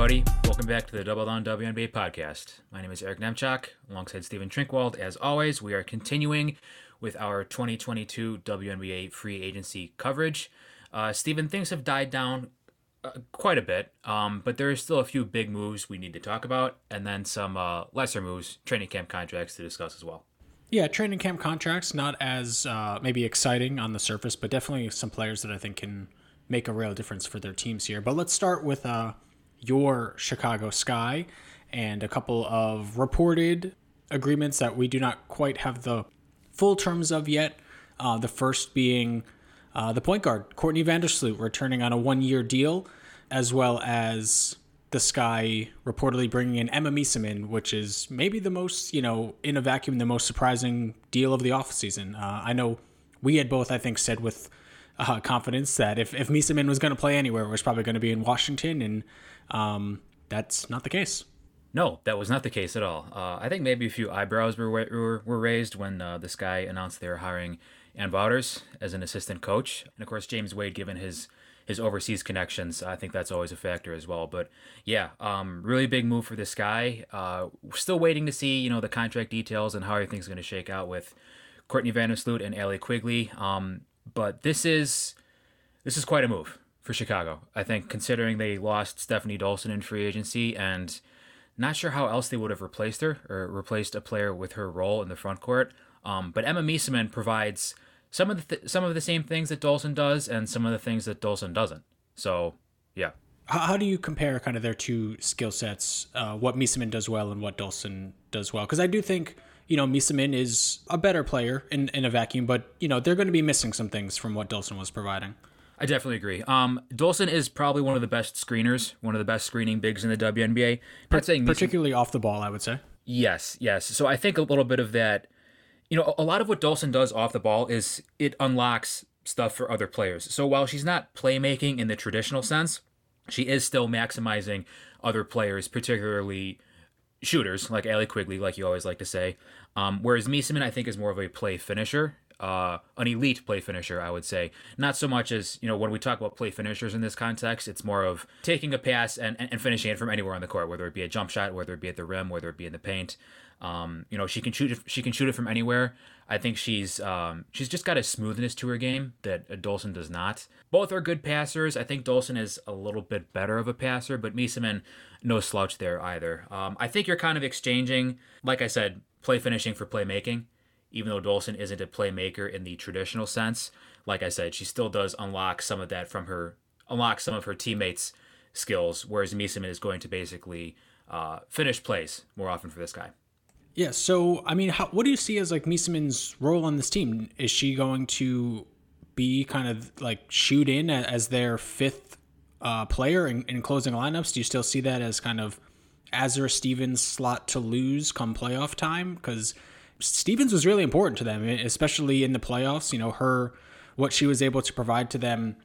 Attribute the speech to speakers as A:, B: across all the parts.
A: everybody. Welcome back to the Double Down WNBA podcast. My name is Eric Nemchak, alongside Stephen Trinkwald. As always, we are continuing with our 2022 WNBA free agency coverage. Uh, Stephen, things have died down uh, quite a bit, um, but there are still a few big moves we need to talk about, and then some uh, lesser moves, training camp contracts to discuss as well.
B: Yeah, training camp contracts not as uh, maybe exciting on the surface, but definitely some players that I think can make a real difference for their teams here. But let's start with uh, your Chicago Sky and a couple of reported agreements that we do not quite have the full terms of yet. Uh, the first being uh, the point guard, Courtney Vandersloot, returning on a one year deal, as well as the Sky reportedly bringing in Emma Meesseman, which is maybe the most, you know, in a vacuum, the most surprising deal of the offseason. Uh, I know we had both, I think, said with uh, confidence that if, if Meesseman was going to play anywhere, it was probably going to be in Washington, and um, that's not the case.
A: No, that was not the case at all. Uh, I think maybe a few eyebrows were were, were raised when uh, the Sky announced they were hiring Ann Wouters as an assistant coach, and of course James Wade, given his his overseas connections, I think that's always a factor as well. But yeah, um, really big move for the Sky. Uh, still waiting to see you know the contract details and how everything's going to shake out with Courtney Vandersloot and Allie Quigley. Um, but this is this is quite a move for Chicago. I think considering they lost Stephanie Dolson in free agency and not sure how else they would have replaced her or replaced a player with her role in the front court. Um, but Emma Meesseman provides some of the th- some of the same things that Dolson does and some of the things that Dolson doesn't. So yeah.
B: How, how do you compare kind of their two skill sets? Uh, what Meesseman does well and what Dolson does well? Because I do think you know Meesseman is a better player in, in a vacuum, but you know they're going to be missing some things from what Dolson was providing.
A: I definitely agree. Um, Dolson is probably one of the best screeners, one of the best screening bigs in the WNBA.
B: Not saying particularly off the ball, I would say.
A: Yes, yes. So I think a little bit of that you know, a lot of what Dolson does off the ball is it unlocks stuff for other players. So while she's not playmaking in the traditional sense, she is still maximizing other players, particularly shooters like Allie Quigley, like you always like to say. Um, whereas Meesseman, I think, is more of a play finisher, uh, an elite play finisher, I would say. Not so much as, you know, when we talk about play finishers in this context, it's more of taking a pass and, and finishing it from anywhere on the court, whether it be a jump shot, whether it be at the rim, whether it be in the paint. Um, you know, she can shoot. She can shoot it from anywhere. I think she's um, she's just got a smoothness to her game that Dolson does not. Both are good passers. I think Dolson is a little bit better of a passer, but Meesseman no slouch there either. Um, I think you're kind of exchanging, like I said, play finishing for playmaking. Even though Dolson isn't a playmaker in the traditional sense, like I said, she still does unlock some of that from her unlock some of her teammates' skills, whereas Meesseman is going to basically uh, finish plays more often for the Sky.
B: Yeah. So, I mean, how, what do you see as like Meesseman's role on this team? Is she going to be kind of like shoot in as their fifth uh, player in, in, closing lineups? Do you still see that as kind of Azurá Stevens slot to lose come playoff time? Because Stevens was really important to them, especially in the playoffs. You know, her what she was able to provide to them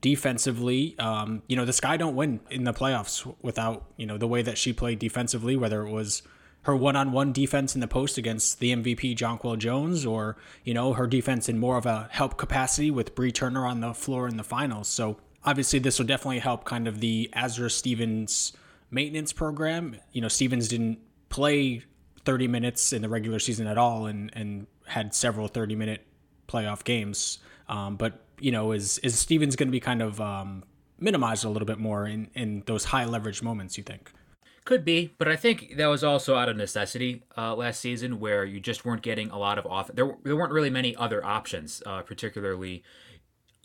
B: defensively. Um, you know, the Sky don't win in the playoffs without you know the way that she played defensively, whether it was her one-on-one defense in the post against the MVP Jonquel Jones, or you know her defense in more of a help capacity with Bree Turner on the floor in the finals. So obviously, this will definitely help kind of the Azurá Stevens maintenance program. You know, Stevens didn't play 30 minutes in the regular season at all, and and had several 30-minute playoff games. Um, but you know, is is Stevens going to be kind of um, minimized a little bit more in in those high leverage moments? You think?
A: Could be, but I think that was also out of necessity uh, last season, where you just weren't getting a lot of off. There, there weren't really many other options, uh, particularly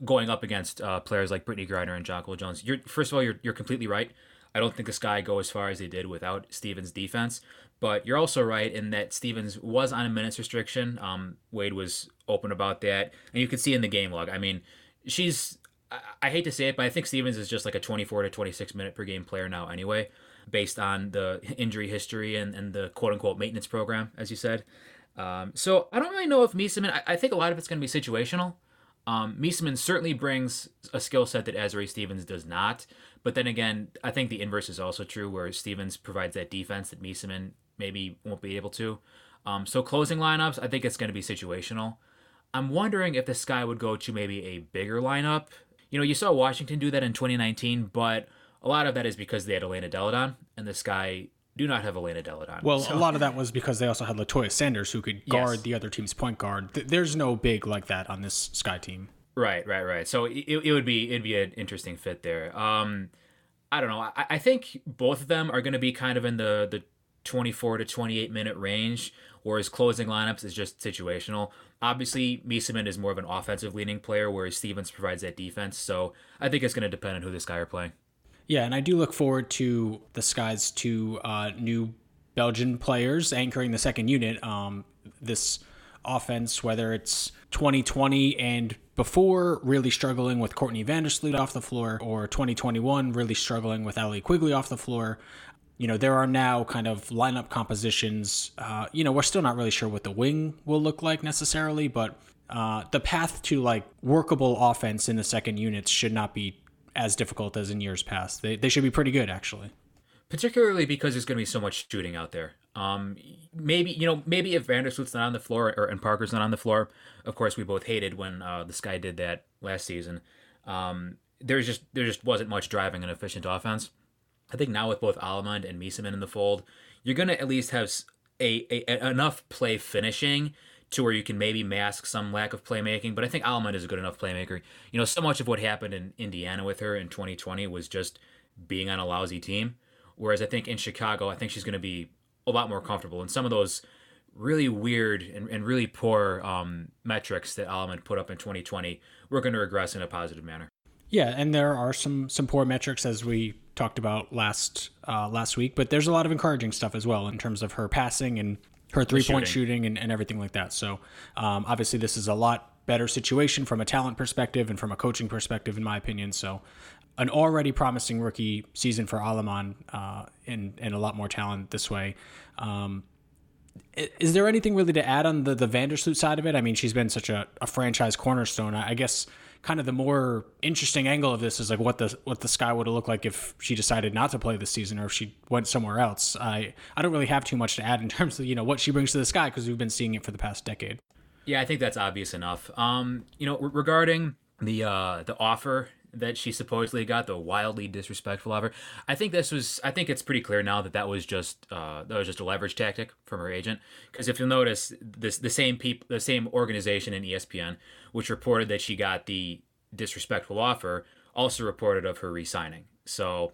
A: going up against uh, players like Brittney Griner and Jonquel Jones. You're first of all, you're you're completely right. I don't think the Sky go as far as they did without Stevens' defense, but you're also right in that Stevens was on a minutes restriction. Um, Wade was open about that, and you can see in the game log. I mean, she's I, hate to say it, but I think Stevens is just like a 24 to 26 minute per game player now, anyway based on the injury history and, and the quote unquote maintenance program, as you said. Um, so I don't really know if Meesseman, I, I think a lot of it's going to be situational. Um, certainly brings a skill set that Azurá Stevens does not. But then again, I think the inverse is also true, where Stevens provides that defense that Meesseman maybe won't be able to. Um, so closing lineups, I think it's going to be situational. I'm wondering if the Sky would go to maybe a bigger lineup. You know, you saw Washington do that in 2019, but a lot of that is because they had Elena Delle Donne, and the Sky do not have Elena Delle Donne.
B: Well,
A: So-
B: a lot of that was because they also had Latoya Sanders, who could guard
A: Yes.
B: the other team's point guard. Th- There's no big like that on this Sky team.
A: Right, right, right. So it, it would be it'd be an interesting fit there. Um, I don't know. I, I think both of them are going to be kind of in the the 24 to 28 minute range, whereas closing lineups is just situational. Obviously, Meesseman is more of an offensive leaning player, whereas Stevens provides that defense. So I think it's going to depend on who the Sky are playing.
B: Yeah, and I do look forward to the Sky's two uh, new Belgian players anchoring the second unit. Um, this offense, whether it's 2020 and before, really struggling with Courtney Vandersloot off the floor, or 2021, really struggling with Allie Quigley off the floor. You know, there are now kind of lineup compositions. Uh, you know, we're still not really sure what the wing will look like necessarily, but uh, the path to like workable offense in the second units should not be as difficult as in years past. They, they should be pretty good, actually.
A: particularly because there's going to be so much shooting out there. Um, maybe you know, maybe if Vandersloot's not on the floor or and Parker's not on the floor, of course we both hated when uh, the Sky did that last season. Um, there's just there just wasn't much driving an efficient offense. I think now with both Allemand and Meesseman in the fold, you're to at least have a, a, enough play finishing to where you can maybe mask some lack of playmaking. But I think Allemand is a good enough playmaker. You know, so much of what happened in Indiana with her in 2020 was just being on a lousy team. Whereas I think in Chicago, I think she's going to be a lot more comfortable. And some of those really weird and, and really poor um, metrics that Allemand put up in 2020, we're going to regress in a positive manner.
B: Yeah, and there are some some poor metrics as we talked about last uh, last week, but there's a lot of encouraging stuff as well in terms of her passing and her three point shooting, and, and everything like that. So um, obviously, this is a lot better situation from a talent perspective and from a coaching perspective, in my opinion. So an already promising rookie season for Allemand uh, and and a lot more talent this way. Um, is there anything really to add on the the Vandersloot side of it? I mean, she's been such a, a franchise cornerstone. I guess kind of the more interesting angle of this is like what the what the sky would have looked like if she decided not to play this season or if she went somewhere else. I I don't really have too much to add in terms of you know what she brings to the sky because we've been seeing it for the past decade.
A: Yeah, I think that's obvious enough. Um, you know, re- regarding the uh, the offer that she supposedly got, the wildly disrespectful offer, I think this was. I think it's pretty clear now that that was just uh, that was just a leverage tactic from her agent. Because if you'll notice, this the same people, the same organization in ESPN, which reported that she got the disrespectful offer, also reported of her re-signing. So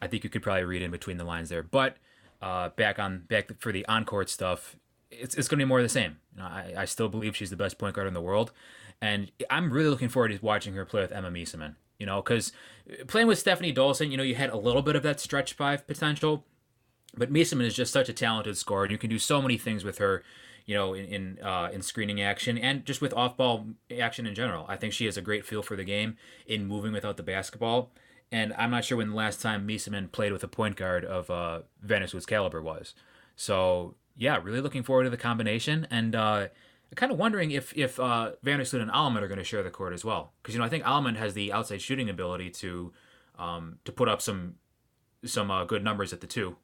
A: I think you could probably read in between the lines there. But uh, back on back for the on-court stuff, it's, it's going to be more of the same. I, I still believe she's the best point guard in the world, and I'm really looking forward to watching her play with Emma Meesseman. You know, because playing with Stephanie Dolson, you know, you had a little bit of that stretch five potential, but Meesseman is just such a talented scorer, and you can do so many things with her. You know, in in, uh, in screening action and just with off ball action in general. I think she has a great feel for the game in moving without the basketball. And I'm not sure when the last time Meesseman played with a point guard of uh, Vandersloot's caliber was. So yeah, really looking forward to the combination, and uh, kind of wondering if if uh, Vandersloot and Allemand are going to share the court as well, because you know I think Allemand has the outside shooting ability to um, to put up some some uh, good numbers at the two.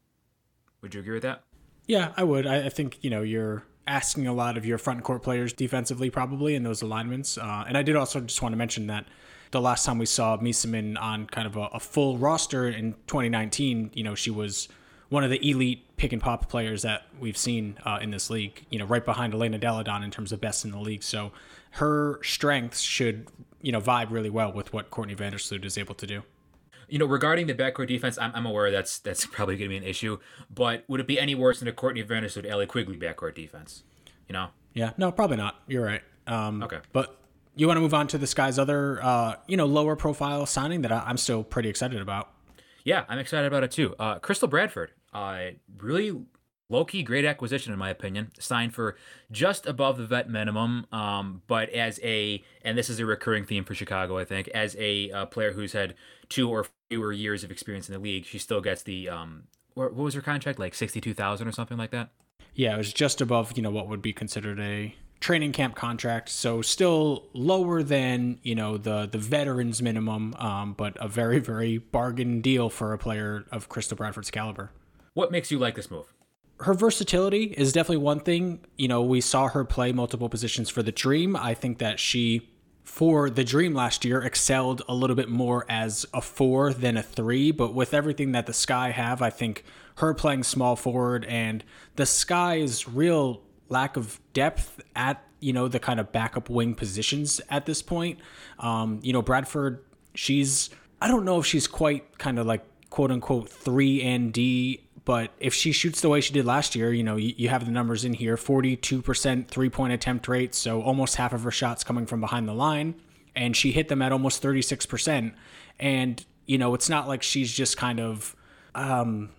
A: Would you agree with that?
B: Yeah, I would. I, I think you know you're asking a lot of your front court players defensively, probably in those alignments. Uh, and I did also just want to mention that the last time we saw Meesseman on kind of a, a full roster in 2019, you know, she was one of the elite pick and pop players that we've seen uh, in this league. You know, right behind Elena Delle Donne in terms of best in the league. So her strengths should you know vibe really well with what Courtney Vandersloot is able to do.
A: You know, regarding the backcourt defense, I'm, I'm aware that's that's probably going to be an issue. But would it be any worse than a Courtney Vandersloot, Allie Quigley backcourt defense? You know,
B: Yeah, no, probably not. You're right. Um,
A: Okay.
B: but you want to move on to the Sky's other, uh, you know, lower profile signing that I, I'm still pretty excited about.
A: yeah, I'm excited about it too. Uh, Crystal Bradford, uh, really low key great acquisition in my opinion. Signed for just above the vet minimum, um, but as a and this is a recurring theme for Chicago, I think, as a uh, player who's had two or fewer years of experience in the league, she still gets the um, what, was her contract like sixty two thousand or something like that.
B: Yeah, it was just above, you know, what would be considered a training camp contract. So still lower than, you know, the the veterans minimum, um, but a very, very bargain deal for a player of Crystal Bradford's caliber.
A: What makes you like this move?
B: her versatility is definitely one thing. You know, we saw her play multiple positions for the Dream. I think that she for the Dream last year excelled a little bit more as a four than a three. But with everything that the Sky have, I think her playing small forward and the Sky's real lack of depth at you know the kind of backup wing positions at this point. Um, you know, Bradford, she's I don't know if she's quite kind of like quote unquote three and D but if she shoots the way she did last year, you know, you, you have the numbers in here 42% three point attempt rate. So almost half of her shots coming from behind the line. And she hit them at almost 36%. And, you know, it's not like she's just kind of, um,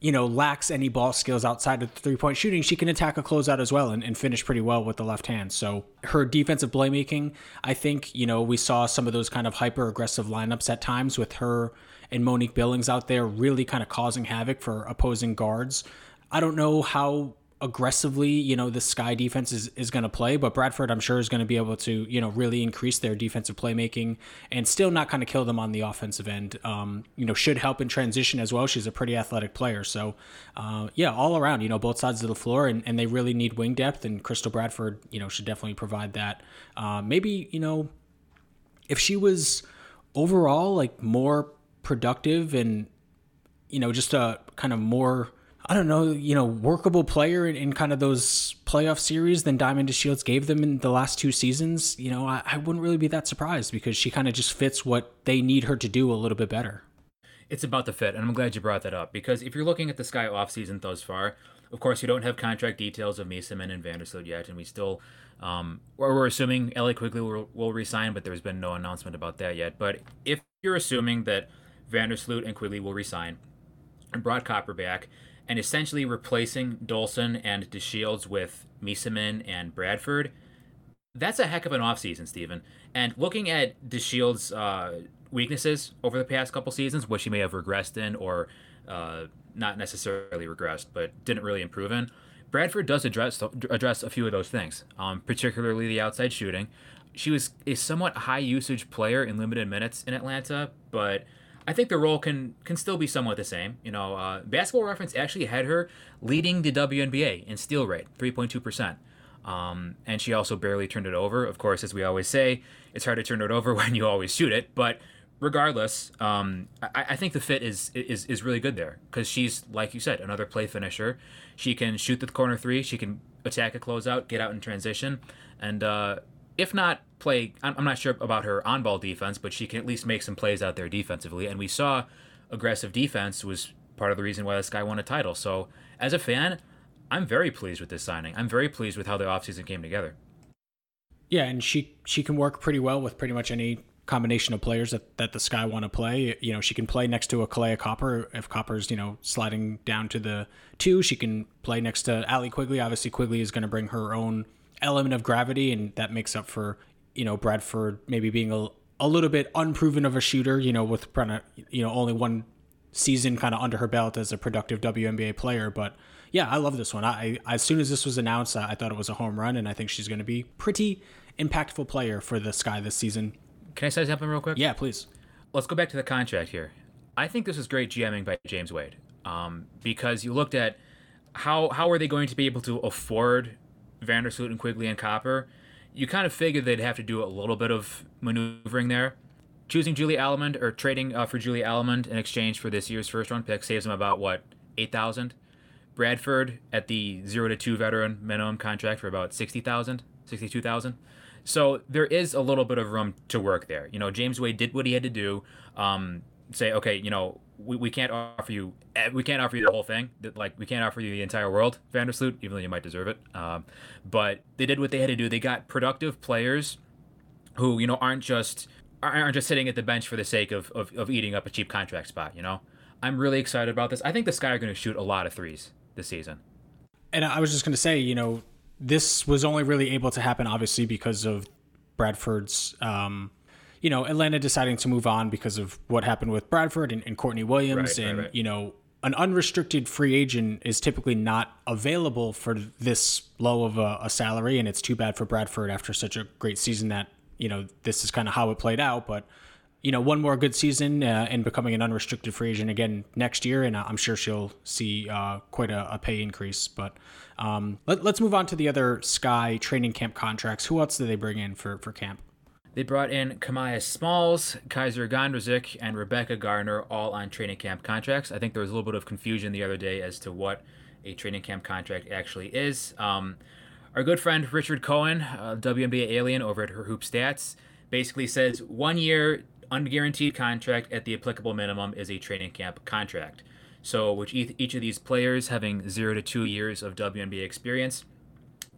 B: you know, lacks any ball skills outside of three point shooting. She can attack a closeout as well and, and finish pretty well with the left hand. So her defensive playmaking, I think, you know, we saw some of those kind of hyper aggressive lineups at times with her and Monique Billings out there really kind of causing havoc for opposing guards. I don't know how aggressively, you know, the Sky defense is, is going to play, but Bradford, I'm sure, is going to be able to, you know, really increase their defensive playmaking and still not kind of kill them on the offensive end. Um, you know, should help in transition as well. She's a pretty athletic player. So, uh, yeah, all around, you know, both sides of the floor, and, and they really need wing depth, and Crystal Bradford, you know, should definitely provide that. Uh, maybe, you know, if she was overall like more productive and you know just a kind of more I don't know, you know, workable player in, in, kind of those playoff series than DiamonD DeShields gave them in the last two seasons, you know, I, I wouldn't really be that surprised because she kind of just fits what they need her to do a little bit better.
A: It's about the fit, and I'm glad you brought that up because if you're looking at the Sky offseason thus far, of course, you don't have contract details of Meesseman and Vandersloot yet, and we still, um, or we're assuming Allie Quigley will, will resign, but there's been no announcement about that yet. But if you're assuming that Vandersloot and Quigley will resign, and brought Copper back, and essentially replacing Dolson and DeShields with Meesseman and Bradford. That's a heck of an offseason, Stephen. And looking at DeShields' uh, weaknesses over the past couple seasons, which he may have regressed in or uh, not necessarily regressed, but didn't really improve in, Bradford does address address a few of those things, um, particularly the outside shooting. She was a somewhat high usage player in limited minutes in Atlanta, but I think the role can can still be somewhat the same. You know, uh, Basketball Reference actually had her leading the WNBA in steal rate, three point two percent. Um, and she also barely turned it over. Of course, as we always say, it's hard to turn it over when you always shoot it. But regardless, um, I, I, think the fit is is is really good there because she's like you said, another play finisher. She can shoot the corner three. She can attack a closeout, get out in transition, and uh, if not play, I'm not sure about her on ball defense, but she can at least make some plays out there defensively. And we saw aggressive defense was part of the reason why the Sky won a title. So as a fan, I'm very pleased with this signing. I'm very pleased with how the offseason came together.
B: Yeah, and she she can work pretty well with pretty much any combination of players that, that the Sky want to play. You know, she can play next to a Kahleah Copper if Copper's, you know, sliding down to the two. She can play next to Allie Quigley. Obviously, Quigley is going to bring her own element of gravity, and that makes up for you know Bradford maybe being a a little bit unproven of a shooter. You know, with you know only one season kind of under her belt as a productive WNBA player, but. Yeah, I love this one. I, I as soon as this was announced, I, I thought it was a home run, and I think she's going to be pretty impactful player for the Sky this season.
A: Can I say something real quick?
B: Yeah, please.
A: Let's go back to the contract here. I think this is great GMing by James Wade um, because you looked at how how are they going to be able to afford Vandersloot and Quigley and Copper, you kind of figured they'd have to do a little bit of maneuvering there. Choosing Julie Allemand or trading uh, for Julie Allemand in exchange for this year's first round pick saves them about what eight thousand. Bradford at the zero to two veteran minimum contract for about 60,000, 62,000. So there is a little bit of room to work there. You know, James Wade did what he had to do. Um, say, okay, you know, we, we can't offer you eh, we can't offer you the whole thing. Like we can't offer you the entire world, Vandersloot, even though you might deserve it. Um, but they did what they had to do. They got productive players who you know aren't just aren't just sitting at the bench for the sake of, of, of eating up a cheap contract spot. You know, I'm really excited about this. I think the Sky are going to shoot a lot of threes this season.
B: And I was just going to say, you know, this was only really able to happen obviously because of Bradford's um, you know, Atlanta deciding to move on because of what happened with Bradford and, and Courtney Williams, right, and right, right. you know, an unrestricted free agent is typically not available for this low of a, a, salary, and it's too bad for Bradford after such a great season that you know this is kind of how it played out. But you know, one more good season uh, and becoming an unrestricted free agent again next year, and I'm sure she'll see uh, quite a, a, pay increase. But um, let, us move on to the other Sky training camp contracts. Who else do they bring in for for camp?
A: They brought in Kamaya Smalls, Kaiser Gondrezick, and Rebekah Gardner all on training camp contracts. I think there was a little bit of confusion the other day as to what a training camp contract actually is. Um, our good friend Richard Cohen, uh, WNBA alien over at Her Hoop Stats, basically says one year unguaranteed contract at the applicable minimum is a training camp contract. So, with each of these players having zero to two years of WNBA experience,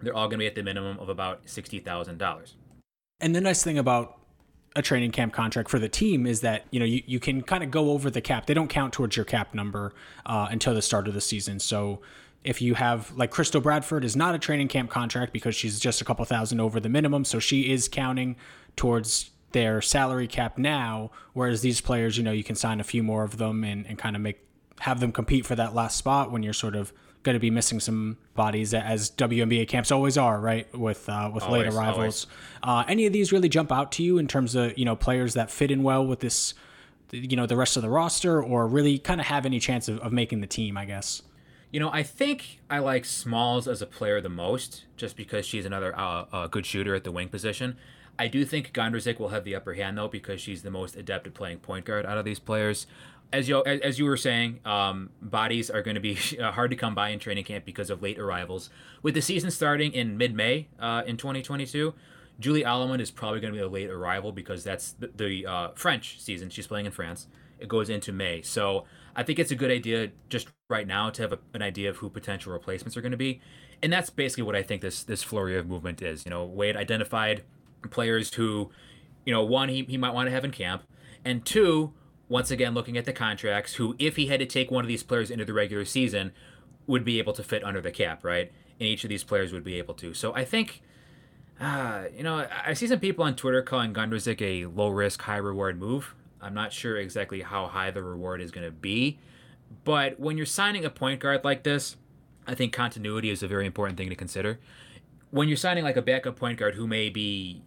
A: they're all going to be at the minimum of about $60,000.
B: And the nice thing about a training camp contract for the team is that you know you, you can kind of go over the cap. They don't count towards your cap number uh, until the start of the season. So if you have like Crystal Bradford is not a training camp contract because she's just a couple thousand over the minimum, so she is counting towards their salary cap now. Whereas these players, you know, you can sign a few more of them and, and kind of make have them compete for that last spot when you're sort of going to be missing some bodies as WNBA camps always are, right? With uh, with always, late arrivals. Uh, any of these really jump out to you in terms of you know players that fit in well with this, you know, the rest of the roster, or really kind of have any chance of, of making the team? I guess.
A: You know, I think I like Smalls as a player the most, just because she's another uh, good shooter at the wing position. I do think Gondrezick will have the upper hand though, because she's the most adept at playing point guard out of these players as you as you were saying, um, bodies are going to be hard to come by in training camp because of late arrivals. With the season starting in mid-May uh, in 2022, Julie Allemand is probably going to be a late arrival because that's the, the uh, French season. She's playing in France. It goes into May, so I think it's a good idea just right now to have a, an idea of who potential replacements are going to be, and that's basically what I think this this flurry of movement is. You know, Wade identified players who, you know, one he, he might want to have in camp, and two once again looking at the contracts, who, if he had to take one of these players into the regular season, would be able to fit under the cap, right? And each of these players would be able to. So I think, uh, you know, I see some people on Twitter calling Gondrezick a low risk, high reward move. I'm not sure exactly how high the reward is going to be. But when you're signing a point guard like this, I think continuity is a very important thing to consider. When you're signing like a backup point guard who may be,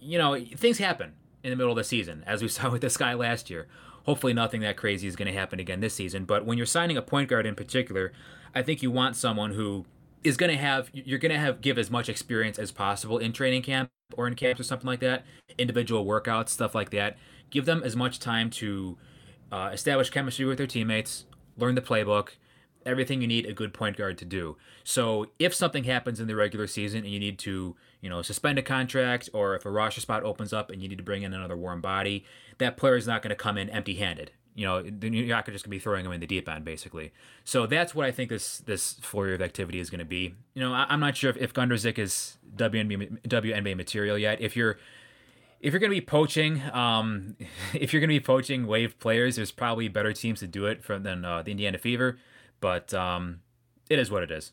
A: you know, things happen in the middle of the season, as we saw with the Sky last year hopefully nothing that crazy is going to happen again this season. But when you're signing a point guard in particular, I think you want someone who is going to have you're going to have give as much experience as possible in training camp or in camps or something like that, individual workouts, stuff like that. Give them as much time to uh, establish chemistry with their teammates, learn the playbook, everything you need a good point guard to do. So if something happens in the regular season and you need to, you know, suspend a contract or if a roster spot opens up and you need to bring in another warm body, that player is not going to come in empty-handed. You know, you're just going to be throwing them in the deep end, basically. So that's what I think this this flurry of activity is going to be. You know, I, am not sure if, if is WNBA, WNBA material yet. If you're if you're going to be poaching, um, if you're going to be poaching wave players, there's probably better teams to do it than uh, the Indiana Fever. But um, it is what it is.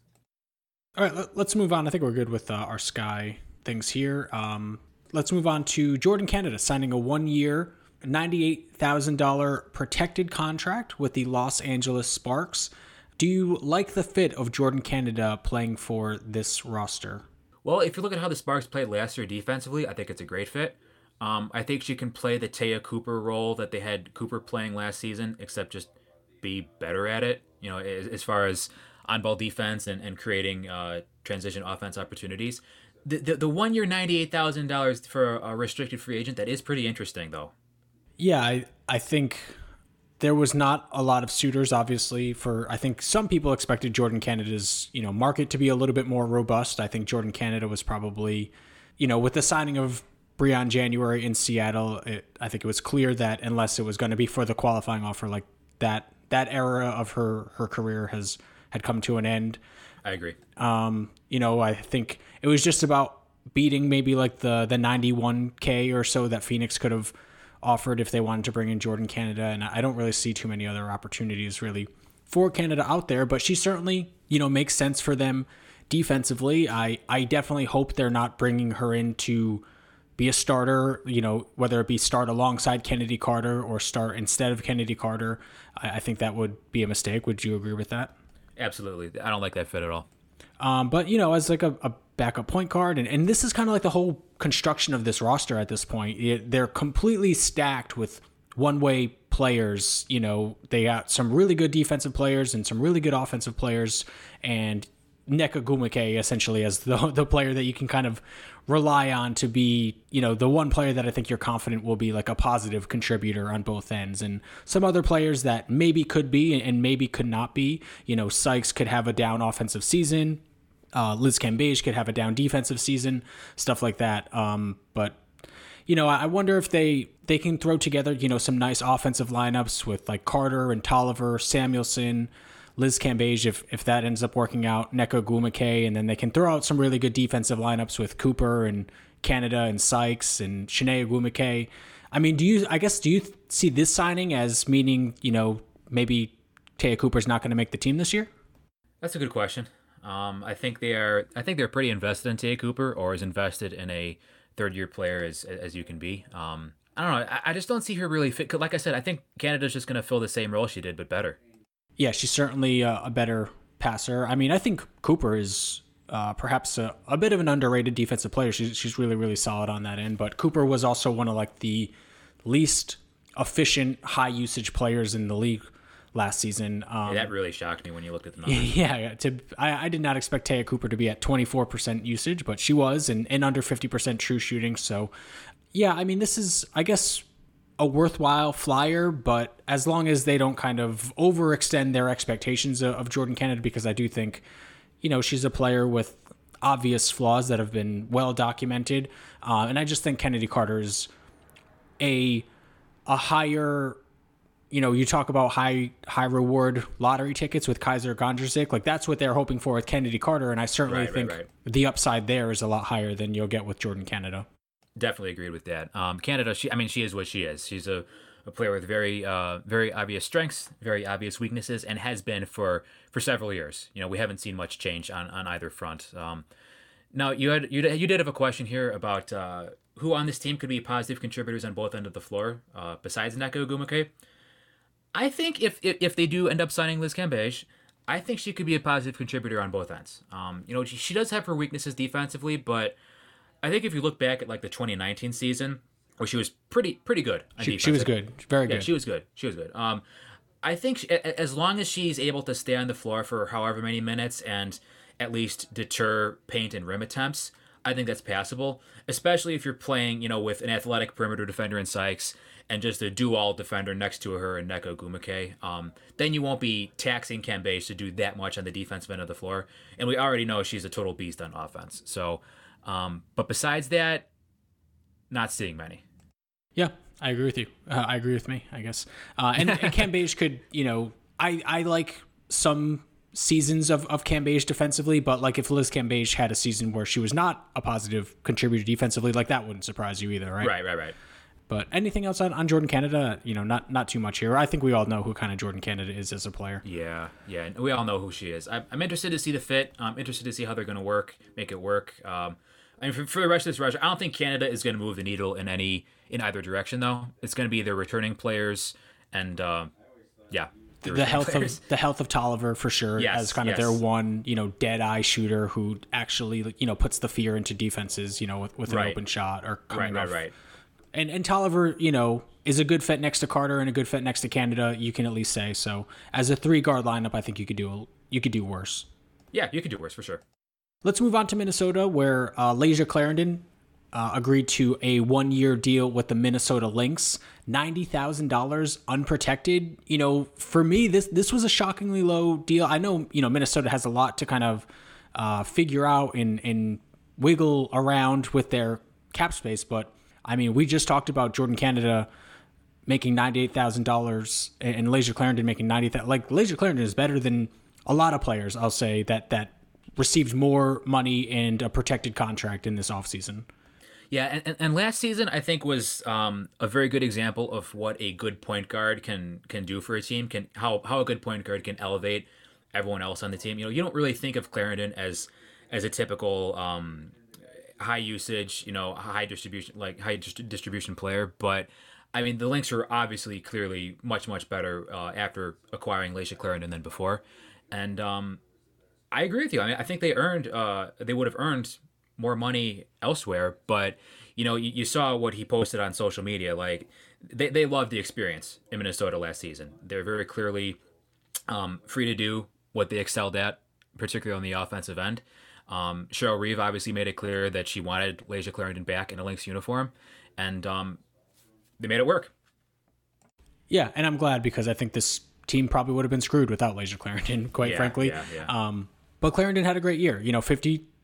B: All right, let's move on. I think we're good with uh, our Sky things here. Um, let's move on to Jordin Canada signing a one year, $98,000 protected contract with the Los Angeles Sparks. Do you like the fit of Jordin Canada playing for this roster?
A: Well, if you look at how the Sparks played last year defensively, I think it's a great fit. Um, I think she can play the Te'a Cooper role that they had Cooper playing last season, except just be better at it. You know, as, far as on ball defense and, and creating uh, transition offense opportunities. The, the, the one year $98,000 for a restricted free agent, that is pretty interesting, though.
B: Yeah, I, I think there was not a lot of suitors obviously for i think some people expected Jordin canada's you know market to be a little bit more robust i think Jordin canada was probably you know with the signing of Briann January in Seattle, it, I think it was clear that unless it was going to be for the qualifying offer, like that that era of her her career has had come to an end.
A: I agree.
B: Um, you know, I think it was just about beating maybe like the the 91k or so that Phoenix could have offered if they wanted to bring in Jordin Canada and I don't really see too many other opportunities really for Canada out there, but she certainly, you know, makes sense for them defensively. I I definitely hope they're not bringing her in to be a starter, you know, whether it be start alongside Kennedy Carter or start instead of Kennedy Carter. I, I think that would be a mistake. Would you agree with that?
A: Absolutely. I don't like that fit at all.
B: Um, but, you know, as like a, a backup point guard, and, and this is kind of like the whole construction of this roster at this point. It, they're completely stacked with one way players. You know, they got some really good defensive players and some really good offensive players. And Nneka Ogwumike essentially as the the player that you can kind of rely on to be, you know, the one player that I think you're confident will be like a positive contributor on both ends. And some other players that maybe could be and maybe could not be. You know, Sykes could have a down offensive season. Uh, Liz Cambage could have a down defensive season, stuff like that. Um, but you know, I wonder if they they can throw together, you know, some nice offensive lineups with like Carter and Toliver, Samuelson, Liz Cambage, if, if that ends up working out, Nneka Ogwumike, and then they can throw out some really good defensive lineups with Cooper and Canada and Sykes and Chiney Ogwumike. I mean, do you, I guess, do you see this signing as meaning, you know, maybe Te'a Cooper's not going to make the team this year?
A: That's a good question. Um, I think they are, I think they're pretty invested in Te'a Cooper or as invested in a third year player as, as you can be. Um, I don't know. I, I just don't see her really fit. Like I said, I think Canada's just going to fill the same role she did, but better
B: yeah, she's certainly a, a better passer. I mean, I think Cooper is uh, perhaps a, a, bit of an underrated defensive player. She's, she's really, really solid on that end. But Cooper was also one of like the least efficient, high usage players in the league last season.
A: Um, yeah, that really shocked me when you looked at the numbers.
B: Yeah, to, I, I did not expect Te'a Cooper to be at 24% usage, but she was, and, and under 50% true shooting. So, yeah, I mean, this is, I guess, a worthwhile flyer, but as long as they don't kind of overextend their expectations of, of Jordin Canada, because I do think, you know, she's a player with obvious flaws that have been well documented, uh, and I just think Kennedy Carter is a a higher. You know, you talk about high high reward lottery tickets with Kaiser Gondrezick, like that's what they're hoping for with Kennedy Carter, and I certainly right, think right, right. the upside there is a lot higher than you'll get with Jordin Canada
A: definitely agreed with that. Um, Canada, she, I mean, she is what she is. She's a, a player with very, uh, very obvious strengths, very obvious weaknesses, and has been for for several years. You know, we haven't seen much change on on either front. Um, now, you had you you did have a question here about uh, who on this team could be positive contributors on both ends of the floor uh, besides Nneka Ogwumike. I think if, if if they do end up signing Liz Cambage, I think she could be a positive contributor on both ends. Um, you know, she, she does have her weaknesses defensively, but I think if you look back at like the 2019 season, where she was pretty pretty good.
B: She, she, was good, very good.
A: She was good. She was good. Um, I think she, as long as she's able to stay on the floor for however many minutes and at least deter paint and rim attempts, I think that's passable. Especially if you're playing, you know, with an athletic perimeter defender in Sykes and just a dual defender next to her and Nneka Ogwumike. Um, then you won't be taxing Cambage to do that much on the defensive end of the floor. And we already know she's a total beast on offense. So um, but besides that, not seeing many.
B: Yeah, I agree with you. Uh, I agree with me, I guess. Uh, and, and Cambage could, you know, I, I like some seasons of, of Cambage defensively, but like if Liz Cambage had a season where she was not a positive contributor defensively, like that wouldn't surprise you either, right?
A: Right, right, right.
B: But anything else on, on Jordin Canada? You know, not not too much here. I think we all know who kind of Jordin Canada is as a player.
A: Yeah, yeah, we all know who she is. I'm, I'm interested to see the fit. I'm interested to see how they're going to work, make it work. Um, I mean, for, for the rest of this rush, I don't think Canada is going to move the needle in any in either direction. Though it's going to be their returning players and uh, yeah,
B: the, health players. of the health of Toliver for sure yes, as kind of yes. their one you know dead eye shooter who actually you know puts the fear into defenses you know with, with an right. open shot or coming right, off. Right, right. And and Toliver you know is a good fit next to Carter and a good fit next to Canada. You can at least say so. As a three guard lineup, I think you could do you could do worse.
A: Yeah, you could do worse for sure.
B: Let's move on to Minnesota, where uh, Clarendon uh, agreed to a one year deal with the Minnesota Lynx, $90,000 unprotected. You know, for me, this, this was a shockingly low deal. I know, you know, Minnesota has a lot to kind of uh, figure out and, and wiggle around with their cap space, but I mean, we just talked about Jordin Canada making $98,000 and Layshia Clarendon making 90000 Like, Layshia Clarendon is better than a lot of players, I'll say, that, that received more money and a protected contract in this offseason.
A: Yeah, and, and last season I think was um, a very good example of what a good point guard can can do for a team. Can how how a good point guard can elevate everyone else on the team. You know, you don't really think of Clarendon as as a typical um, high usage, you know, high distribution like high distribution player, but I mean the Lynx are obviously clearly much much better uh, after acquiring Layshia Clarendon than before, and um, I agree with you. I mean, I think they earned, uh, they would have earned more money elsewhere, but you know, you, you, saw what he posted on social media. Like they, they loved the experience in Minnesota last season. They're very clearly um, free to do what they excelled at particularly on the offensive end. Um, Cheryl Reeve obviously made it clear that she wanted Layshia Clarendon back in a Lynx uniform, and um, they made it work.
B: Yeah, and I'm glad because I think this team probably would have been screwed without Layshia Clarendon, quite
A: Yeah,
B: frankly.
A: yeah, yeah.
B: Um, but Clarendon had a great year. You know,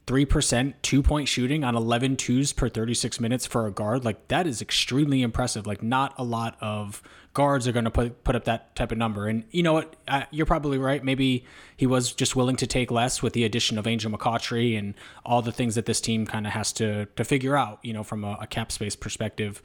B: 53% two point shooting on 11 twos per 36 minutes for a guard. Like, that is extremely impressive. Like, not a lot of guards are going to put, put up that type of number. And you know what? Uh, you're probably right. Maybe he was just willing to take less with the addition of Angel McCoughtry and all the things that this team kind of has to, to figure out, you know, from a, a cap space perspective.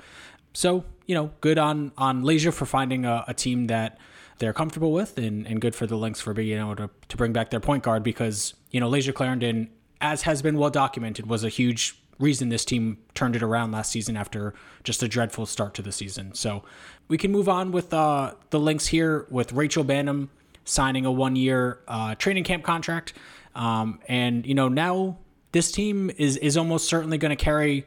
B: So, you know, good on on Layshia for finding a, a team that they're comfortable with and, and good for the Lynx for being able to, to bring back their point guard because, you know, Layshia Clarendon, as has been well documented, was a huge reason this team turned it around last season after just a dreadful start to the season. So we can move on with uh, the Lynx here with Rachel Banham signing a one year uh, training camp contract. Um, and, you know, now this team is, is almost certainly going to carry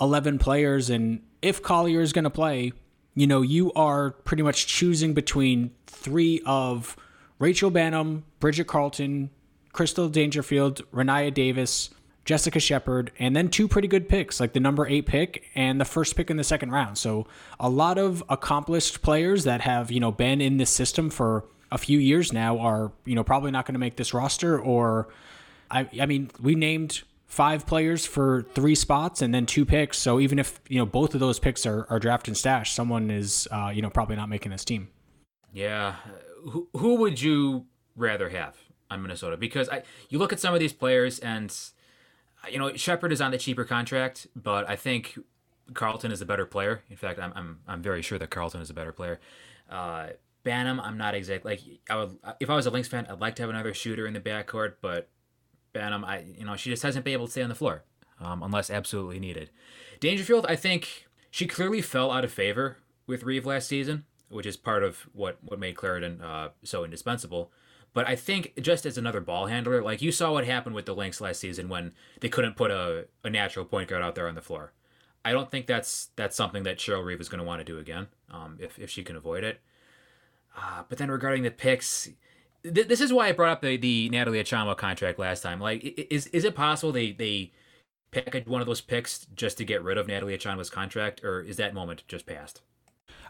B: 11 players. And if Collier is going to play, you know, you are pretty much choosing between three of Rachel Banham, Bridget Carlton, Crystal Dangerfield, Rennia Davis, Jessica Shepard, and then two pretty good picks, like the number eight pick and the first pick in the second round. So a lot of accomplished players that have, you know, been in this system for a few years now are, you know, probably not going to make this roster or I I mean, we named five players for three spots and then two picks. So even if, you know, both of those picks are, are draft and stash, someone is uh, you know, probably not making this team.
A: Yeah, who who would you rather have on Minnesota? Because I you look at some of these players and you know Shepard is on the cheaper contract, but I think Carlton is a better player. In fact, I'm I'm I'm very sure that Carlton is a better player. Uh, I'm not exactly like I would if I was a Lynx fan, I'd like to have another shooter in the backcourt, but Banham, I you know she just hasn't been able to stay on the floor um, unless absolutely needed. Dangerfield, I think she clearly fell out of favor with Reeve last season, which is part of what what made Clarendon uh, so indispensable. But I think just as another ball handler, like you saw what happened with the Lynx last season when they couldn't put a, a natural point guard out there on the floor. I don't think that's that's something that Cheryl Reeve is going to want to do again, um, if if she can avoid it. Uh, but then regarding the picks, th- this is why I brought up the, the Natalie Achonwa contract last time. Like, is is it possible they they package one of those picks just to get rid of Natalie Achonwa's contract, or is that moment just passed?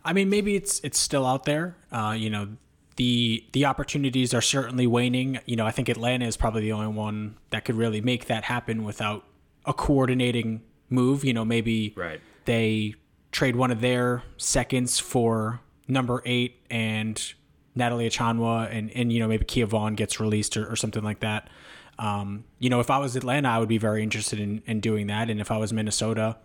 B: I mean, maybe it's it's still out there. Uh, you know, the the opportunities are certainly waning. You know, I think Atlanta is probably the only one that could really make that happen without a coordinating move. You know, maybe
A: Right.
B: they trade one of their seconds for number eight and Natalie Achonwa and, and you know, maybe Kia Vaughn gets released or, or something like that. Um, you know, if I was Atlanta, I would be very interested in, in doing that. And if I was Minnesota,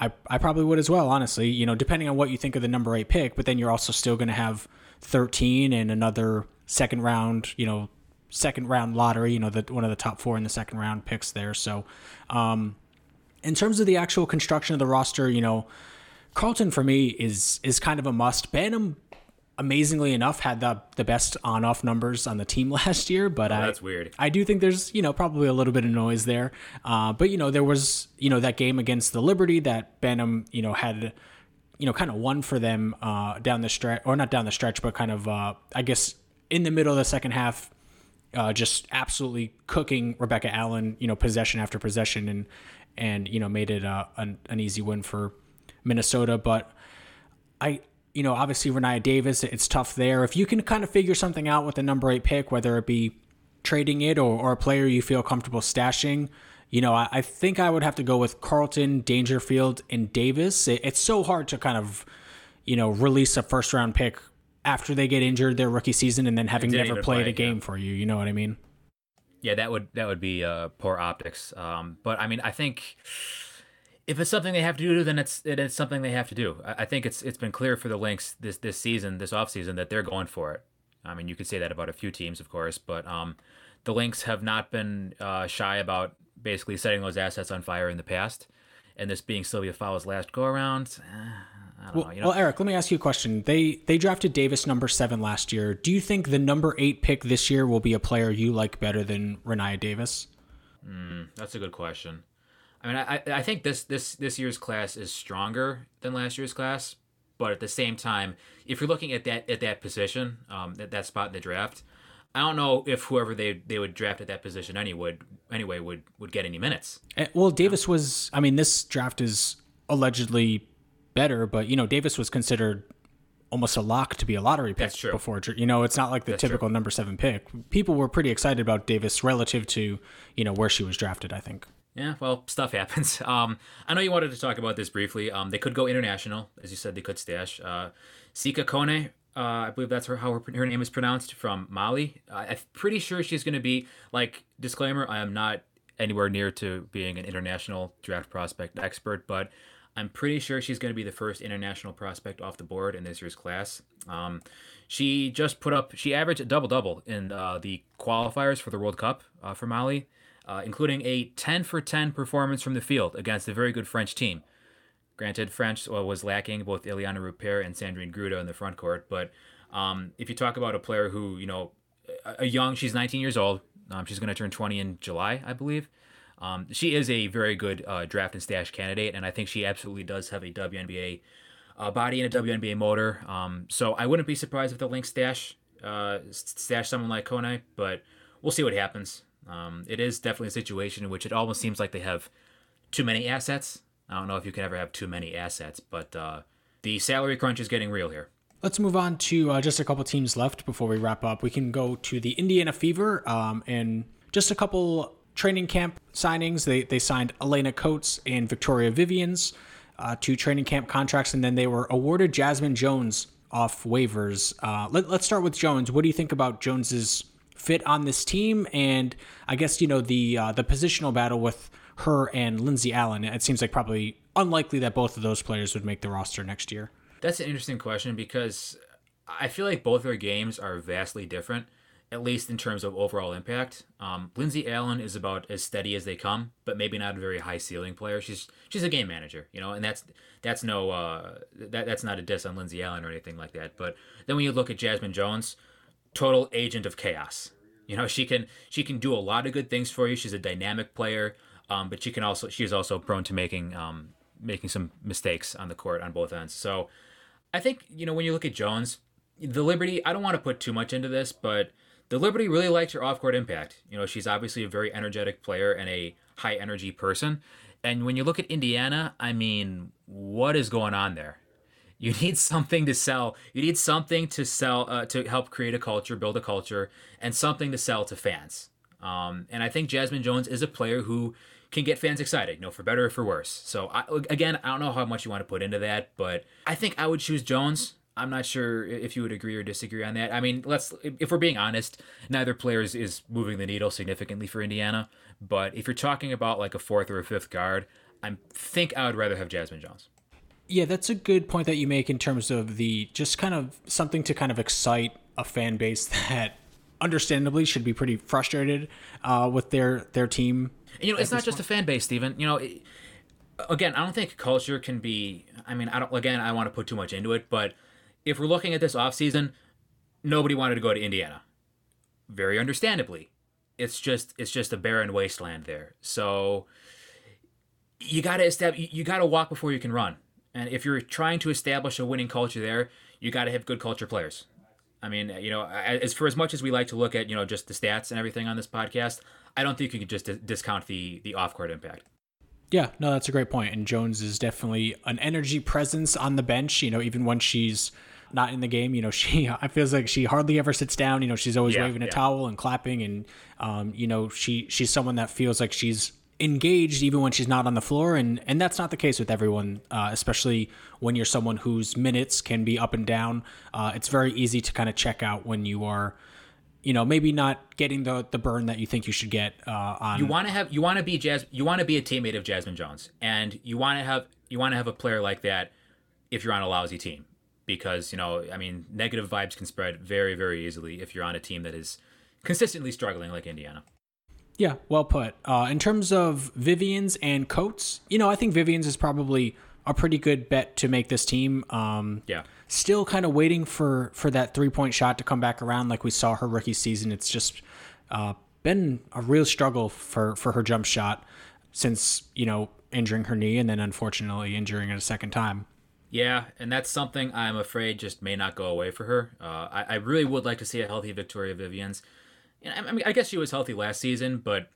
B: I, I probably would as well, honestly, you know, depending on what you think of the number eight pick, but then you're also still going to have 13 and another second round, you know, second round lottery, you know, the, one of the top four in the second round picks there. So, um, in terms of the actual construction of the roster, you know, Carlton for me is is kind of a must. Banham, amazingly enough, had the the best on off numbers on the team last year, but I,
A: that's weird.
B: I do think there's you know probably a little bit of noise there. Uh, but you know there was you know that game against the Liberty that Banham you know had you know kind of won for them uh, down the stretch or not down the stretch, but kind of uh, I guess in the middle of the second half uh, just absolutely cooking Rebecca Allen, you know, possession after possession, and and you know made it uh, an an easy win for Minnesota. But I, you know, obviously Rennia Davis, it's tough there. If you can kind of figure something out with the number eight pick, whether it be trading it or, or a player you feel comfortable stashing, you know, I, I think I would have to go with Carlton, Dangerfield, and Davis. It, it's so hard to kind of, you know, release a first round pick after they get injured their rookie season and then having never played
A: play,
B: a game
A: yeah.
B: for you. You know what I mean?
A: Yeah, that would that would be uh, poor optics. Um, but I mean, I think if it's something they have to do, then it's it is something they have to do. I, I think it's it's been clear for the Lynx this this season, this offseason, that they're going for it. I mean, you could say that about a few teams, of course, but um, the Lynx have not been uh, shy about basically setting those assets on fire in the past. And this being Sylvia Fowles' last go around, eh, I don't
B: Well,
A: know. You know,
B: well, Eric, let me ask you a question. They they drafted Davis number seven last year. Do you think the number eight pick this year will be a player you like better than Rennia Davis?
A: That's a good question. I mean, I, I think this this this year's class is stronger than last year's class, but at the same time, if you're looking at that at that position, um, that that spot in the draft, I don't know if whoever they they would draft at that position any would anyway would would get any minutes.
B: Well, Davis was. I mean, this draft is allegedly better, but you know, Davis was considered almost a lock to be a lottery pick
A: That's true.
B: before. You know, it's not like the typical number seven pick. People were pretty excited about Davis relative to you know where she was drafted. I think.
A: Yeah, well, stuff happens. Um, I know you wanted to talk about this briefly. Um, they could go international, as you said. They could stash. Uh, Sika Kone, uh, I believe that's her how her, her name is pronounced from Mali. Uh, I'm pretty sure she's going to be like disclaimer. I am not anywhere near to being an international draft prospect expert, but I'm pretty sure she's going to be the first international prospect off the board in this year's class. Um, she just put up, she averaged a double double in uh, the qualifiers for the World Cup uh, for Mali, uh, including a 10 for 10 performance from the field against a very good French team. Granted, French well, was lacking both Iliana Rupert and Sandrine Gruda in the front court, but um, if you talk about a player who, you know, a a young, she's 19 years old. Um, she's going to turn 20 in July, I believe. Um, she is a very good uh, draft and stash candidate, and I think she absolutely does have a WNBA uh, body and a WNBA motor. Um, so I wouldn't be surprised if the Lynx stash uh, stash someone like Kone, but we'll see what happens. Um, it is definitely a situation in which it almost seems like they have too many assets. I don't know if you can ever have too many assets, but uh, the salary crunch is getting real here.
B: Let's move on to uh, just a couple teams left before we wrap up. We can go to the Indiana Fever um, and just a couple training camp signings. They they signed Alaina Coates and Victoria Vivians uh, to training camp contracts, and then they were awarded Jazmine Jones off waivers. Uh, let, let's start with Jones. What do you think about Jones's fit on this team? And I guess you know the uh, the positional battle with her and Lindsay Allen. It seems like probably unlikely that both of those players would make the roster next year.
A: That's an interesting question because I feel like both their games are vastly different, at least in terms of overall impact. Um, Lindsay Allen is about as steady as they come, but maybe not a very high ceiling player. She's she's a game manager, you know, and that's that's no uh, that that's not a diss on Lindsay Allen or anything like that. But then when you look at Jazmine Jones, total agent of chaos. You know, she can she can do a lot of good things for you. She's a dynamic player, um, but she can also she is also prone to making um, making some mistakes on the court on both ends. So I think you know when you look at Jones, the Liberty. I don't want to put too much into this, but the Liberty really likes her off-court impact. You know, she's obviously a very energetic player and a high-energy person. And when you look at Indiana, I mean, what is going on there? You need something to sell. You need something to sell uh, to help create a culture, build a culture, and something to sell to fans. Um, and I think Jazmine Jones is a player who can get fans excited, you know, for better or for worse. So I, again, I don't know how much you want to put into that, but I think I would choose Jones. I'm not sure if you would agree or disagree on that. I mean, let's if we're being honest, neither player is, is moving the needle significantly for Indiana. But if you're talking about like a fourth or a fifth guard, I think I would rather have Jazmine Jones.
B: Yeah, that's a good point that you make in terms of the just kind of something to kind of excite a fan base that understandably should be pretty frustrated uh, with their their team.
A: You know, it's not just a fan base, Steven. You know, it, again, I don't think culture can be. I mean, I don't. Again, I want to put too much into it, but if we're looking at this offseason, nobody wanted to go to Indiana. Very understandably, it's just it's just a barren wasteland there. So you got to establish. You got to walk before you can run. And if you're trying to establish a winning culture there, you got to have good culture players. I mean, you know, as for as much as we like to look at, you know, just the stats and everything on this podcast, I don't think you could just di- discount the the off court impact.
B: Yeah, no, that's a great point. And Jones is definitely an energy presence on the bench. You know, even when she's not in the game, you know, she I feels like she hardly ever sits down. You know, she's always
A: Yeah,
B: waving a
A: yeah.
B: towel and clapping, and um, you know, she she's someone that feels like she's engaged even when she's not on the floor, and and that's not the case with everyone, uh, especially when you're someone whose minutes can be up and down. Uh, it's very easy to kind of check out when you are. You know, maybe not getting the the burn that you think you should get uh, on.
A: You want to have you want to be Jas you want to be a teammate of Jazmine Jones, and you want to have you want to have a player like that if you're on a lousy team, because you know I mean negative vibes can spread very very easily if you're on a team that is consistently struggling like Indiana.
B: Yeah, well put. Uh, in terms of Vivians and Coates, you know, I think Vivians is probably a pretty good bet to make this team. Um,
A: Yeah.
B: Still kind of waiting for for that three point shot to come back around, like we saw her rookie season. It's just uh, been a real struggle for for her jump shot since you know injuring her knee and then unfortunately injuring it a second time.
A: Yeah, and that's something I'm afraid just may not go away for her. Uh, I, I really would like to see a healthy Victoria Vivians. I mean, I guess she was healthy last season, but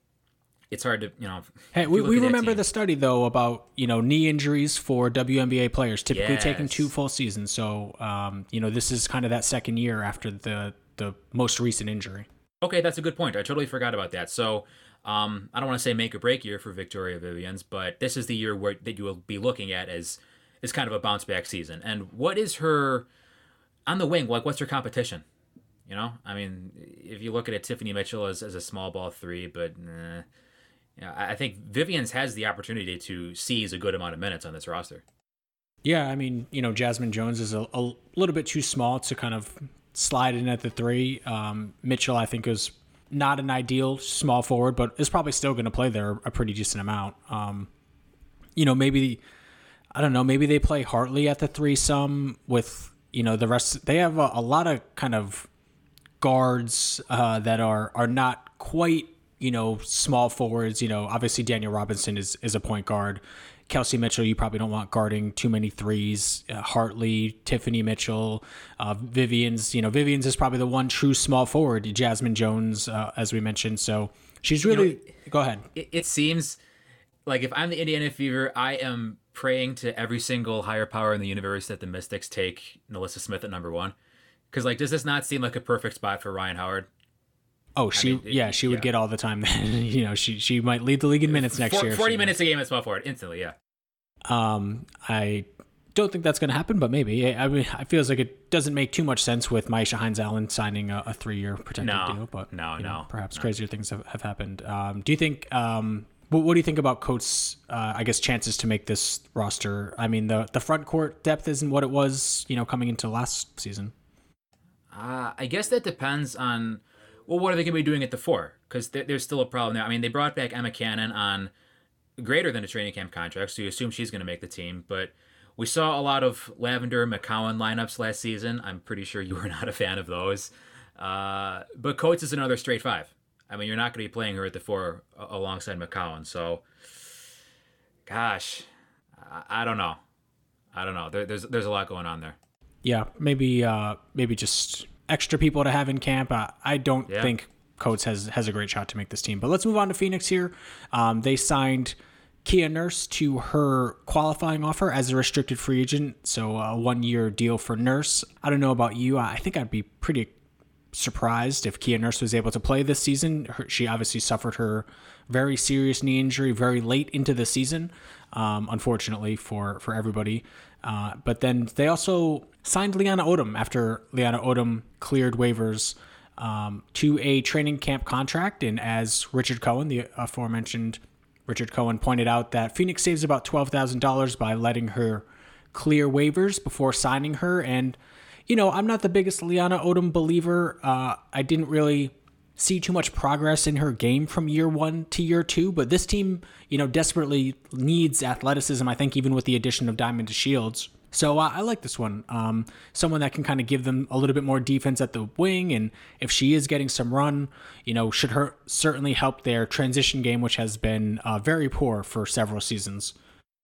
A: it's hard to you know.
B: Hey, we, we remember the study though about you know knee injuries for WNBA players typically yes. taking two full seasons. So um, you know this is kind of that second year after the the most recent injury.
A: Okay, that's a good point. I totally forgot about that. So um, I don't want to say make or break year for Victoria Vivians, but this is the year where that you will be looking at as is kind of a bounce back season. And what is her on the wing? Like, what's her competition? You know, I mean, if you look at it, Tiffany Mitchell as, as a small ball three, but yeah, I think Vivians has the opportunity to seize a good amount of minutes on this roster.
B: Yeah, I mean, you know, Jazmine Jones is a, a little bit too small to kind of slide in at the three. Um, Mitchell, I think, is not an ideal small forward, but is probably still going to play there a pretty decent amount. Um, you know, maybe I don't know, maybe they play Hartley at the three some with you know the rest. They have a, a lot of kind of guards uh, that are are not quite you know, small forwards, you know, obviously Danielle Robinson is, is a point guard. Kelsey Mitchell, you probably don't want guarding too many threes. Uh, Hartley, Tiffany Mitchell, uh, Vivians, you know, Vivians is probably the one true small forward. Jazmine Jones, uh, as we mentioned. So she's really. You know, go ahead.
A: It, it seems like if I'm the Indiana Fever, I am praying to every single higher power in the universe that the Mystics take NaLyssa Smith at number one. Because like, does this not seem like a perfect spot for Rhyne Howard?
B: Oh, she I mean, yeah, she would get all the time. you know, she she might lead the league in minutes next
A: For,
B: year.
A: Forty minutes a game at small forward instantly. Yeah.
B: Um, I don't think that's going to happen, but maybe. I mean, it feels like it doesn't make too much sense with Myisha Hines Allen signing a, a three-year protected
A: no,
B: deal. But
A: no,
B: no,
A: know,
B: perhaps
A: no.
B: crazier things have, have happened. Um, do you think? Um, what, what, do you think about Coates? Uh, I guess chances to make this roster. I mean, the the front court depth isn't what it was, you know, coming into last season.
A: Uh, I guess that depends on well, what are they going to be doing at the four? Because there's still a problem there. I mean, they brought back Emma Cannon on greater than a training camp contract, so you assume she's going to make the team. But we saw a lot of Lavender McCowan lineups last season. I'm pretty sure you were not a fan of those. Uh, but Coates is another straight five. I mean, you're not going to be playing her at the four alongside McCowan. So, gosh, I, I don't know. I don't know. There, there's there's a lot going on there.
B: Yeah, maybe uh, maybe just extra people to have in camp. Uh, I don't yeah. think Coates has has a great shot to make this team. But let's move on to Phoenix here. Um, they signed Kia Nurse to her qualifying offer as a restricted free agent, so a one year deal for Nurse. I don't know about you. I think I'd be pretty surprised if Kia Nurse was able to play this season. Her, she obviously suffered her very serious knee injury very late into the season, um, unfortunately for for everybody. Uh, but then they also signed Leaonna Odom after Leaonna Odom cleared waivers um, to a training camp contract. And as Richard Cohen, the aforementioned Richard Cohen, pointed out, that Phoenix saves about $12,000 by letting her clear waivers before signing her. And, you know, I'm not the biggest Leaonna Odom believer. Uh, I didn't really see too much progress in her game from year one to year two. But this team, you know, desperately needs athleticism. I think even with the addition of DiamonD DeShields. So uh, I like this one. Um, someone that can kind of give them a little bit more defense at the wing, and if she is getting some run, you know, should her certainly help their transition game, which has been uh, very poor for several seasons.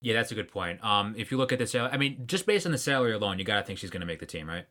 A: Yeah, that's a good point. Um, if you look at the salary, I mean, just based on the salary alone, you got to think she's going to make the team, right?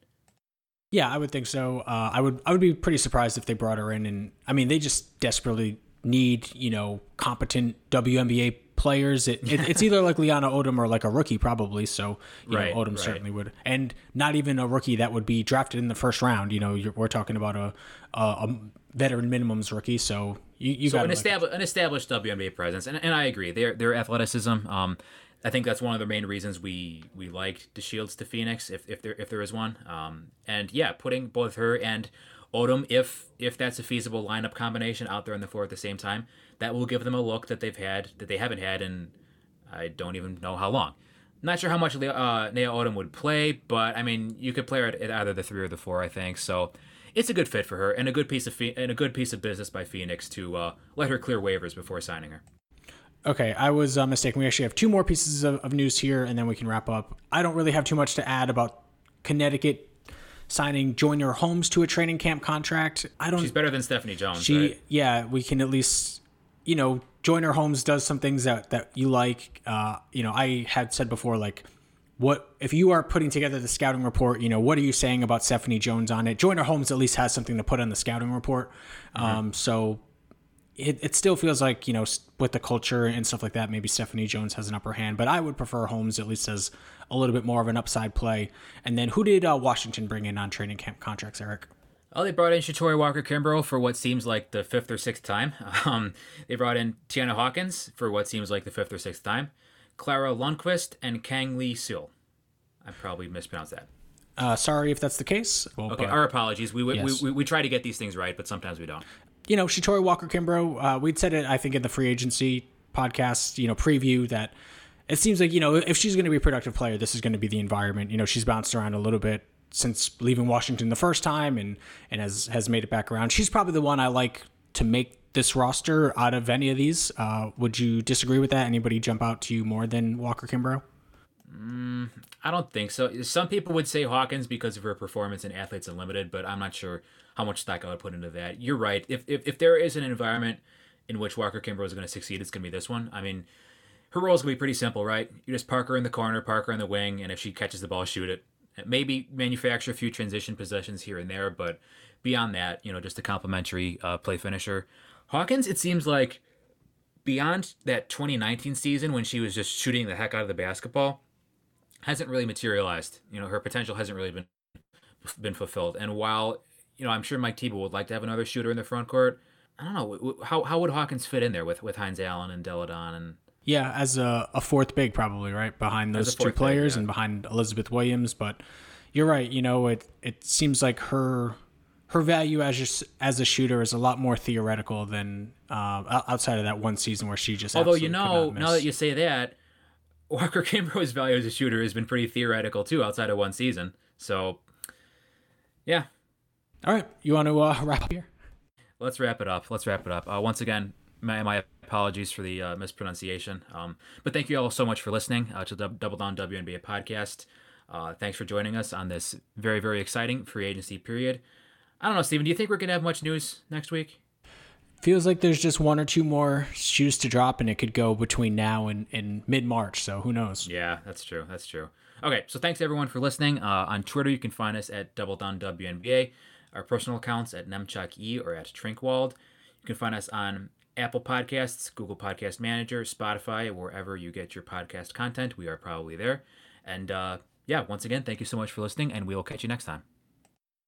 B: Yeah, I would think so. Uh, I would I would be pretty surprised if they brought her in, and I mean they just desperately need you know competent WNBA players. It, it, it's either like Leaonna Odom or like a rookie probably. So you right, know Odom right. certainly would, and not even a rookie that would be drafted in the first round. You know we're talking about a, a, a veteran minimums rookie. So you, you
A: so
B: got
A: an established an established WNBA presence, and, and I agree. Their their athleticism. Um, I think that's one of the main reasons we we like DeShields to Phoenix, if if there if there is one. Um, and yeah, putting both her and Odom, if if that's a feasible lineup combination out there on the floor at the same time, that will give them a look that they've had that they haven't had in I don't even know how long. Not sure how much uh, Nea Odom would play, but I mean you could play her at either the three or the four, I think. So it's a good fit for her and a good piece of fe- and a good piece of business by Phoenix to uh, let her clear waivers before signing her.
B: Okay, I was uh, mistaken. We actually have two more pieces of, of, news here, and then we can wrap up. I don't really have too much to add about Connecticut signing Joyner Holmes to a training camp contract. I don't.
A: She's better than Stephanie Jones.
B: She,
A: right?
B: yeah, we can at least, you know, Joyner Holmes does some things that that you like. Uh, you know, I had said before, like what if you are putting together the scouting report? You know, what are you saying about Stephanie Jones on it? Joyner Holmes at least has something to put on the scouting report. Mm-hmm. Um, so it, it still feels like you know with the culture and stuff like that, maybe Stephanie Jones has an upper hand. But I would prefer Holmes at least as a little bit more of an upside play. And then who did uh, Washington bring in on training camp contracts, Eric?
A: Oh, they brought in Shatori Walker Kimbrough for what seems like the fifth or sixth time. Um, they brought in Tianna Hawkins for what seems like the fifth or sixth time. Klara Lundquist and Kang Lee-seul. I probably mispronounced that.
B: Uh, sorry if that's the case.
A: Well, okay, but, our apologies. We, yes. we, we, we, try to get these things right, but sometimes we don't.
B: You know, Shatori Walker Kimbrough, uh, we'd said it, I think, in the free agency podcast, you know, preview that it seems like, you know, if she's going to be a productive player, this is going to be the environment. You know, she's bounced around a little bit since leaving Washington the first time and and has has made it back around. She's probably the one I like to make this roster out of any of these. Uh, would you disagree with that? Anybody jump out to you more than Walker Kimbrough?
A: Mm, I don't think so. Some people would say Hawkins because of her performance in Athletes Unlimited, but I'm not sure how much stock I would put into that. You're right. If if, if there is an environment in which Walker Kimbrough is going to succeed, it's going to be this one. I mean, her role is going to be pretty simple, right? You just park her in the corner, park her in the wing, and if she catches the ball, shoot it. Maybe manufacture a few transition possessions here and there, but beyond that, you know, just a complimentary uh, play finisher. Hawkins, it seems like beyond that 2019 season when she was just shooting the heck out of the basketball, hasn't really materialized. You know, her potential hasn't really been been fulfilled. And while you know, I'm sure Mike Thibault would like to have another shooter in the front court. I don't know how how would Hawkins fit in there with with Hines Allen and Delle Donne and
B: yeah, as a, a fourth big probably right behind those two players big, yeah. and behind Elizabeth Williams. But you're right. You know, it it seems like her her value as just, as a shooter is a lot more theoretical than uh, outside of that one season where she just.
A: Although you know, now that you say that, Walker Kimbrough's value as a shooter has been pretty theoretical too, outside of one season. So, yeah.
B: All right, you want to uh, wrap up here?
A: Let's wrap it up. Let's wrap it up. Uh, once again, my, my apologies for the uh, mispronunciation. Um, but thank you all so much for listening uh, to the Double Down WNBA podcast. Uh, thanks for joining us on this very, very exciting free agency period. I don't know, Steven. Do you think we're gonna have much news next week?
B: Feels like there's just one or two more shoes to drop, and it could go between now and, and mid March. So who knows?
A: Yeah, that's true. That's true. Okay, so thanks everyone for listening. Uh, on Twitter, you can find us at Double Down WNBA. Our personal accounts at Nemchuk E or at Trinkwald. You can find us on Apple Podcasts, Google Podcast Manager, Spotify, wherever you get your podcast content. We are probably there. And uh, yeah, once again, thank you so much for listening, and we will catch you next time.